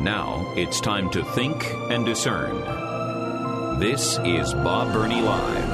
Now it's time to think and discern. This is Bob Burney Live.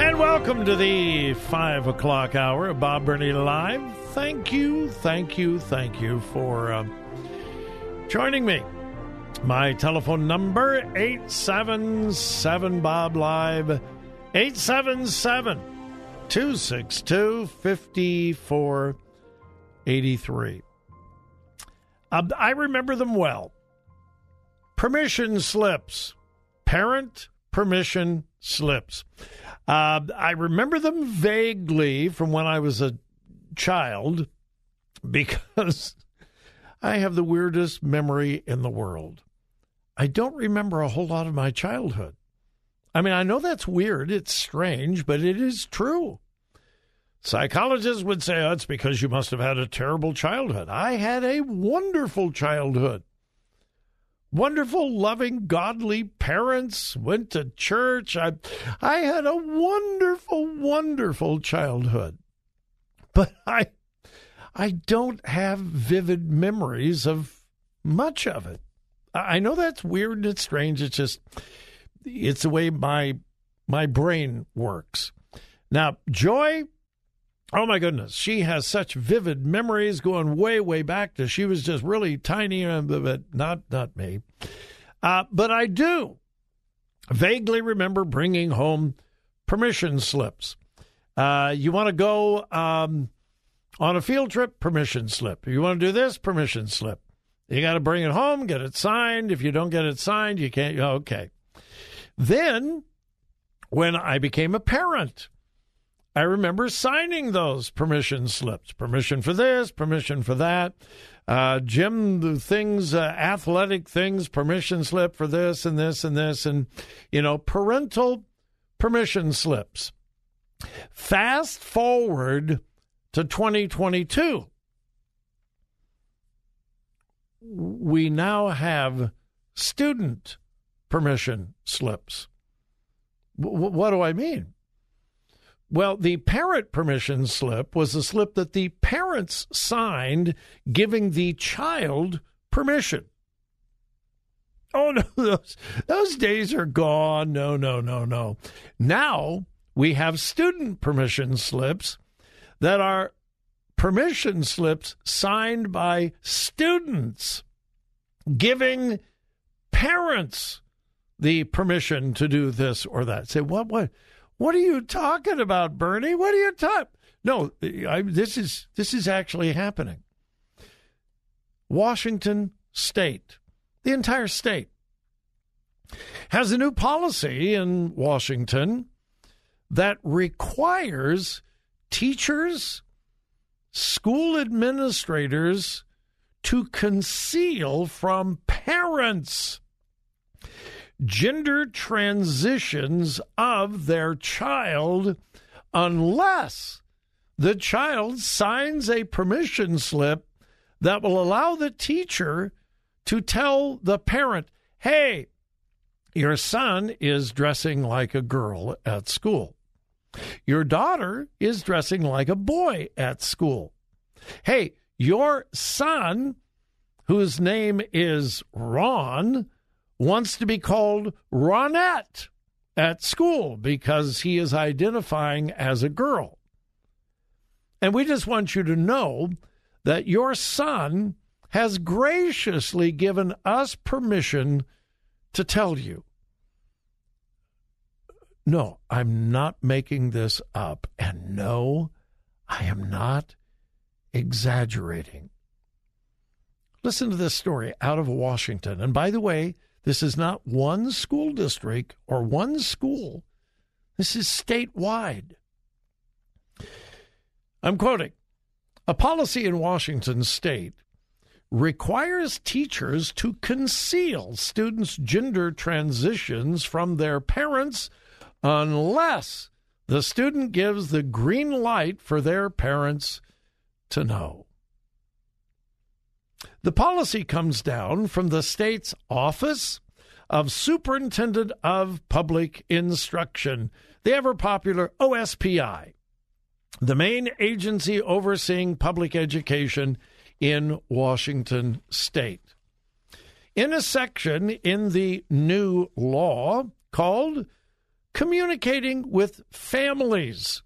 And welcome to the five o'clock hour of Bob Burney Live. Thank you, thank you, thank you for uh, joining me. My telephone number 877 Bob Live 877 262 5483. Um, I remember them well. Permission slips, parent permission slips. Uh, I remember them vaguely from when I was a child because I have the weirdest memory in the world. I don't remember a whole lot of my childhood. I mean, I know that's weird, it's strange, but it is true. Psychologists would say, oh, it's because you must have had a terrible childhood. I had a wonderful childhood. Wonderful, loving, godly parents, went to church. I, I had a wonderful, wonderful childhood. But I, I don't have vivid memories of much of it. I know that's weird and it's strange. It's just, it's the way my my brain works. Now, Joy, oh my goodness, she has such vivid memories going way, way back to she was just really tiny, but not not me. Uh, but I do vaguely remember bringing home permission slips. Uh, you want to go um, on a field trip? Permission slip. You want to do this? Permission slip. You got to bring it home, get it signed. If you don't get it signed, you can't. Okay. Then, when I became a parent, I remember signing those permission slips permission for this, permission for that. Uh, the things, uh, athletic things, permission slip for this and this and this, and, you know, parental permission slips. Fast forward to 2022. We now have student permission slips. W- what do I mean? Well, the parent permission slip was a slip that the parents signed giving the child permission. Oh, no, those, those days are gone. No, no, no, no. Now we have student permission slips that are permission slips signed by students giving parents the permission to do this or that. Say, what, what, what are you talking about, Burney? What are you talking? No, I, this is this is actually happening. Washington State, the entire state, has a new policy in Washington that requires teachers, school administrators to conceal from parents gender transitions of their child unless the child signs a permission slip that will allow the teacher to tell the parent, hey, your son is dressing like a girl at school. Your daughter is dressing like a boy at school. Hey, your son, whose name is Ron, wants to be called Ronette at school because he is identifying as a girl. And we just want you to know that your son has graciously given us permission to tell you. No, I'm not making this up. And no, I am not exaggerating. Listen to this story out of Washington. And by the way, this is not one school district or one school. This is statewide. I'm quoting A policy in Washington state requires teachers to conceal students' gender transitions from their parents unless the student gives the green light for their parents to know. The policy comes down from the state's Office of Superintendent of Public Instruction, the ever popular OSPI, the main agency overseeing public education in Washington state. In a section in the new law called Communicating with Families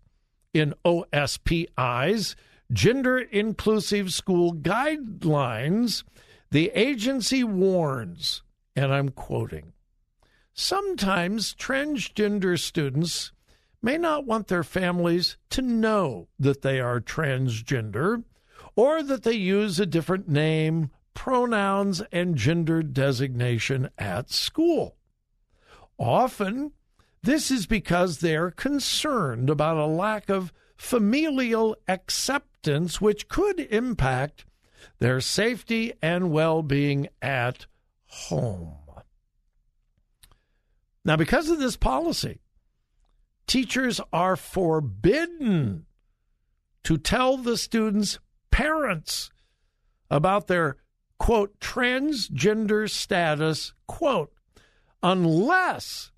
in OSPI's Gender Inclusive School Guidelines, the agency warns, and I'm quoting Sometimes transgender students may not want their families to know that they are transgender or that they use a different name, pronouns, and gender designation at school. Often, this is because they're concerned about a lack of familial acceptance, which could impact their safety and well being at home. Now, because of this policy, teachers are forbidden to tell the students parents about their quote transgender status quote unless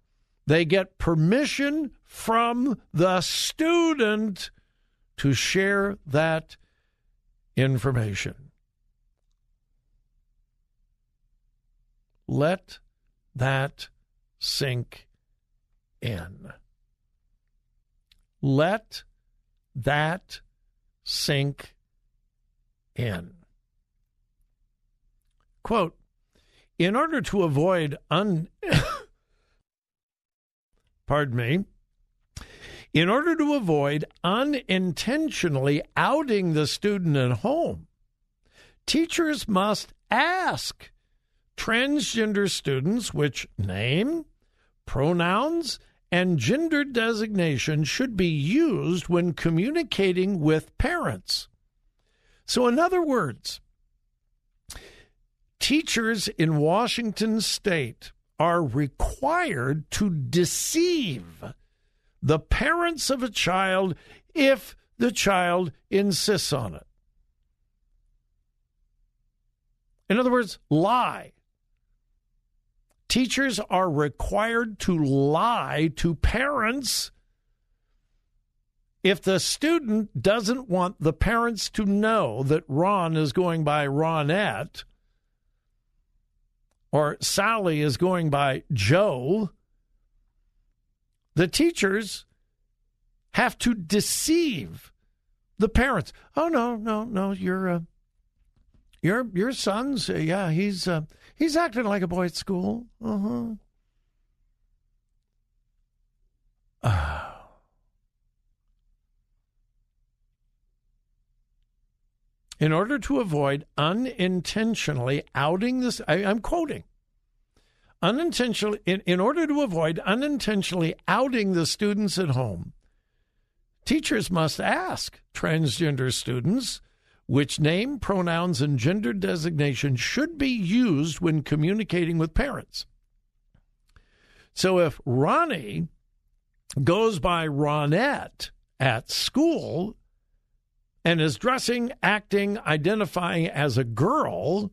they get permission from the student to share that information. Let that sink in. Let that sink in. Quote, in order to avoid un pardon me, in order to avoid unintentionally outing the student at home, teachers must ask transgender students which name, pronouns, and gender designation should be used when communicating with parents. So, in other words, teachers in Washington state are required to deceive the parents of a child if the child insists on it. In other words, lie. Teachers are required to lie to parents if the student doesn't want the parents to know that Ron is going by Ronette or Sally is going by Joe, the teachers have to deceive the parents. Oh no, no, no, your uh, your your son's uh, yeah, he's uh, he's acting like a boy at school. Uh-huh. Uh in order to avoid unintentionally outing this, I, am quoting, unintentionally, in, in order to avoid unintentionally outing the students at home, teachers must ask transgender students which name, pronouns, and gender designation should be used when communicating with parents. So if Ronnie goes by Ronette at school, and is dressing, acting, identifying as a girl,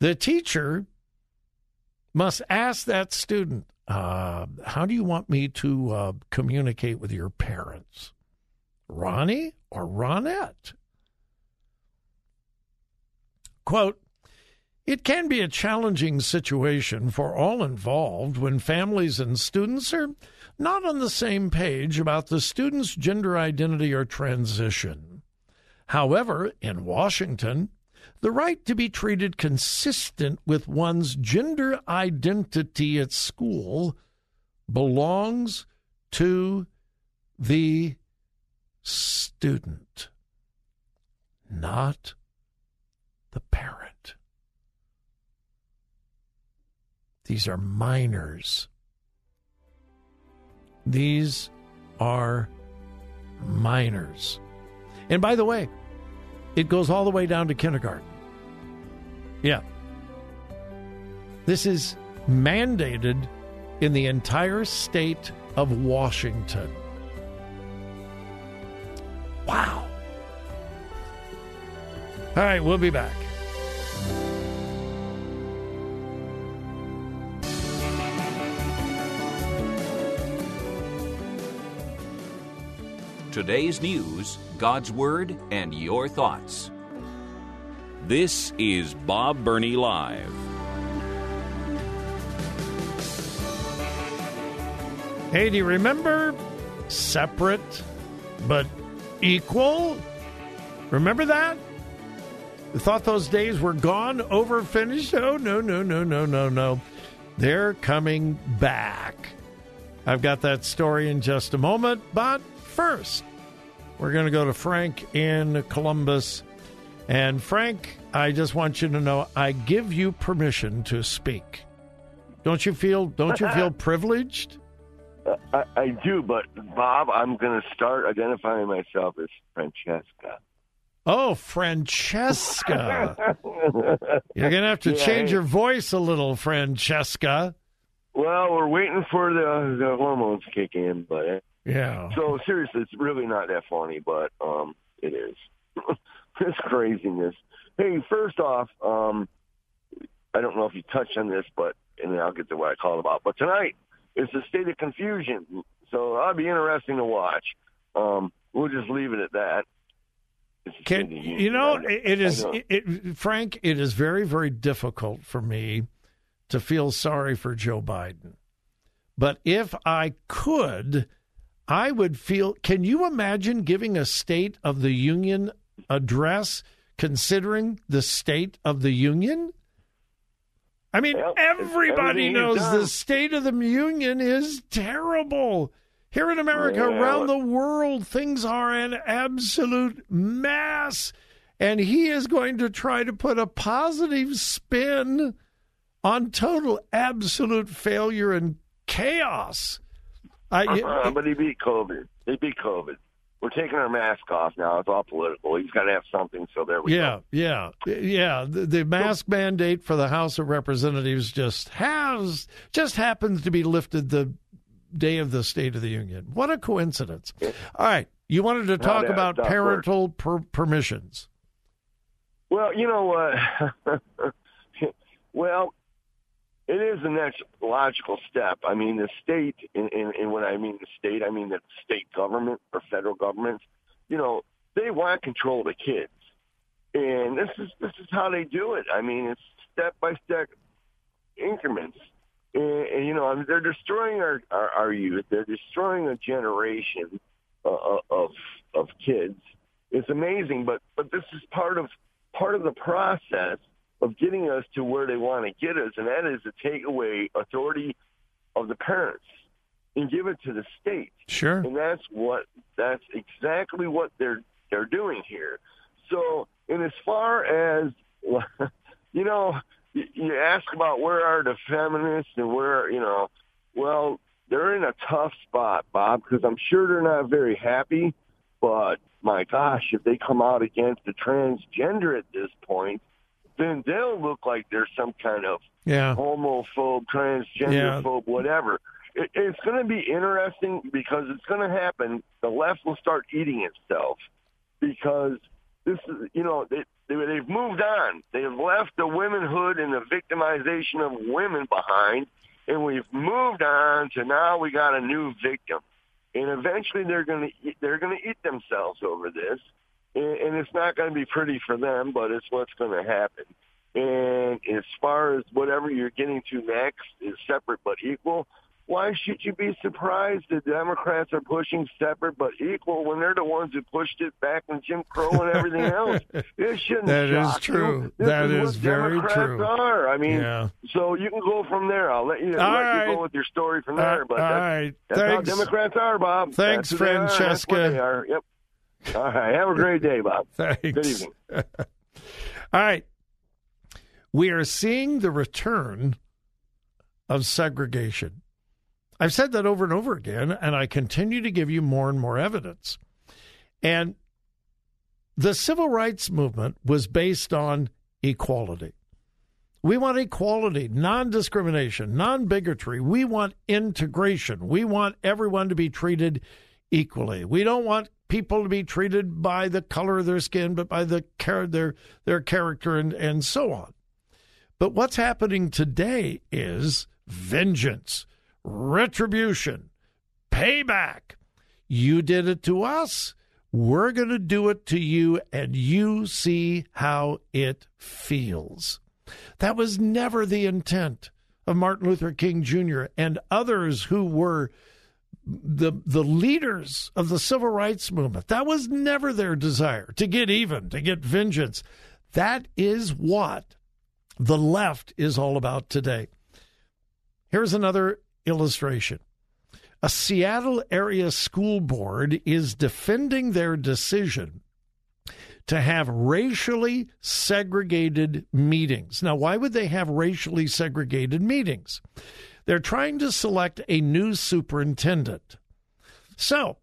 the teacher must ask that student, uh, How do you want me to uh, communicate with your parents? Ronnie or Ronette? Quote, it can be a challenging situation for all involved when families and students are not on the same page about the student's gender identity or transition. However, in Washington, the right to be treated consistent with one's gender identity at school belongs to the student, not the parent. These are minors. These are minors. And by the way, it goes all the way down to kindergarten. Yeah. This is mandated in the entire state of Washington. Wow. All right, we'll be back. Today's news, God's Word, and your thoughts. This is Bob Burney Live. Hey, do you remember separate but equal? Remember that? You thought those days were gone, over, finished? Oh, no, no, no, no, no, no. They're coming back. I've got that story in just a moment, but first, we're going to go to Frank in Columbus. And Frank, I just want you to know I give you permission to speak. Don't you feel don't you feel privileged? I, I do, but Bob, I'm going to start identifying myself as Francesca. Oh, Francesca. You're going to have to Yeah, change your voice a little, Francesca. Well, we're waiting for the the hormones to kick in, but Yeah. so seriously, it's really not that funny, but um, it is. this craziness. Hey, first off, um, I don't know if you touched on this, but and then I'll get to what I called about. But tonight is a state of confusion, so that'll be interesting to watch. Um, we'll just leave it at that. Can State of the Union. you know it, it is it, it, Frank? It is very very difficult for me to feel sorry for Joe Biden, but if I could, I would feel. Can you imagine giving a State of the Union address, considering the state of the Union? I mean, Well, everybody knows the state of the union is terrible. Here in America, Yeah, around the world, things are an absolute mess. And he is going to try to put a positive spin on total absolute failure and chaos. I, Uh, but he beat COVID. He beat COVID. We're taking our mask off now. It's all political. He's got to have something. So there we go. yeah, yeah, yeah. The, the mask mandate for the House of Representatives just has just happens to be lifted the day of the State of the Union. What a coincidence! All right, you wanted to talk that- about parental per- permissions. Well, you know what? well, it is the next logical step. I mean, the state, and, and, and when I mean the state, I mean the state government or federal government. You know, they want control of the kids, and this is this is how they do it. I mean, it's step by step increments. And, and you know, I mean, they're destroying our, our our youth. They're destroying a generation uh, of of kids. It's amazing, but but this is part of part of the process of getting us to where they want to get us, and that is to take away authority of the parents and give it to the state. Sure. And that's what that's exactly what they're they're doing here. So, and as far as you know, you, you ask about where are the feminists and where you know, well, they're in a tough spot, Bob, because I'm sure they're not very happy. But my gosh, if they come out against the transgender at this point, then they'll look like they're some kind of Yeah. homophobe, transgender Yeah. phobe, whatever. It, it's going to be interesting because it's going to happen. The left will start eating itself because this is, you know, they, they, they've moved on. They've left the womanhood and the victimization of women behind, and we've moved on to now we got a new victim. And eventually they're going to they're going to eat themselves over this, and, and it's not going to be pretty for them, but it's what's going to happen. And as far as whatever you're getting to next is separate but equal, why should you be surprised the Democrats are pushing separate but equal when they're the ones who pushed it back in Jim Crow and everything else? It shouldn't That is shock true. You. This That is, is very Democrats true. Are I mean, Yeah. so you can go from there. I'll let you All let right. you go with your story from Uh, there. but all that's, right. that's Thanks. how Democrats are, Bob. Thanks, That's who they are. That's Francesca. they are. Yep. All right. Have a great day, Bob. Thanks. Good evening. All right. We are seeing the return of segregation. I've said that over and over again, and I continue to give you more and more evidence. And the civil rights movement was based on equality. We want equality, non discrimination, non bigotry. We want integration. We want everyone to be treated equally. We don't want people to be treated by the color of their skin, but by the their their character and, and so on. But what's happening today is vengeance, retribution, payback. You did it to us. We're going to do it to you, and you see how it feels. That was never the intent of Martin Luther King Jr. and others who were the the leaders of the civil rights movement. That was never their desire to get even, to get vengeance. That is what the left is all about today. Here's another illustration. A Seattle area school board is defending their decision to have racially segregated meetings. Now, why would they have racially segregated meetings? They're trying to select a new superintendent. So,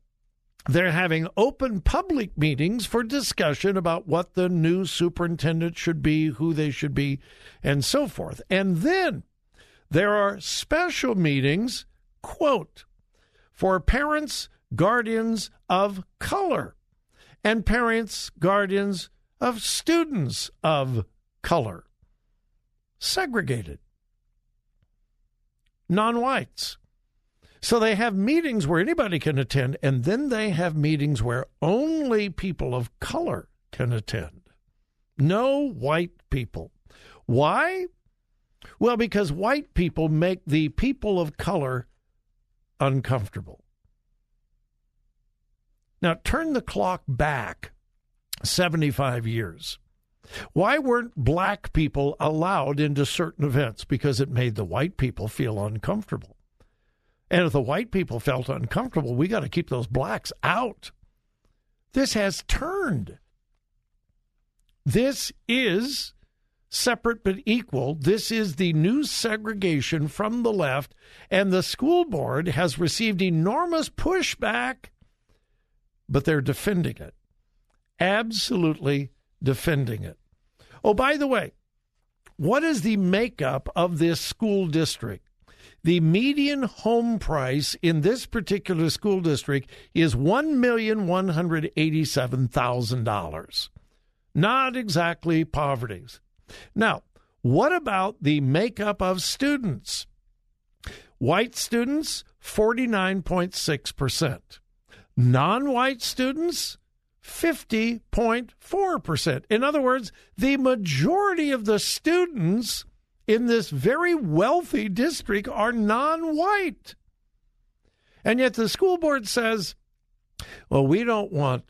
they're having open public meetings for discussion about what the new superintendent should be, who they should be, and so forth. And then there are special meetings, quote, for parents, guardians of color, and parents, guardians of students of color. Segregated non whites. So they have meetings where anybody can attend, and then they have meetings where only people of color can attend. No white people. Why? Well, because white people make the people of color uncomfortable. Now, turn the clock back 75 years. Why weren't black people allowed into certain events? Because it made the white people feel uncomfortable. And if the white people felt uncomfortable, we got to keep those blacks out. This has turned. This is separate but equal. This is the new segregation from the left, and the school board has received enormous pushback, but they're defending it. Absolutely defending it. Oh, by the way, what is the makeup of this school district? The median home price in this particular school district is $1,187,000. Not exactly poverty. Now, what about the makeup of students? White students, 49.6%. Non white students, 50.4%. In other words, the majority of the students in this very wealthy district are non white. And yet the school board says, well, we don't want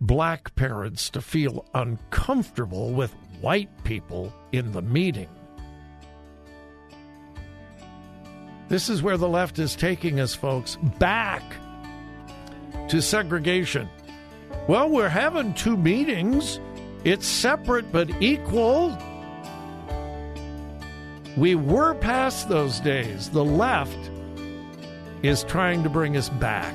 black parents to feel uncomfortable with white people in the meeting. This is where the left is taking us, folks, back to segregation. Well, we're having two meetings. It's separate but equal. We were past those days. The left is trying to bring us back.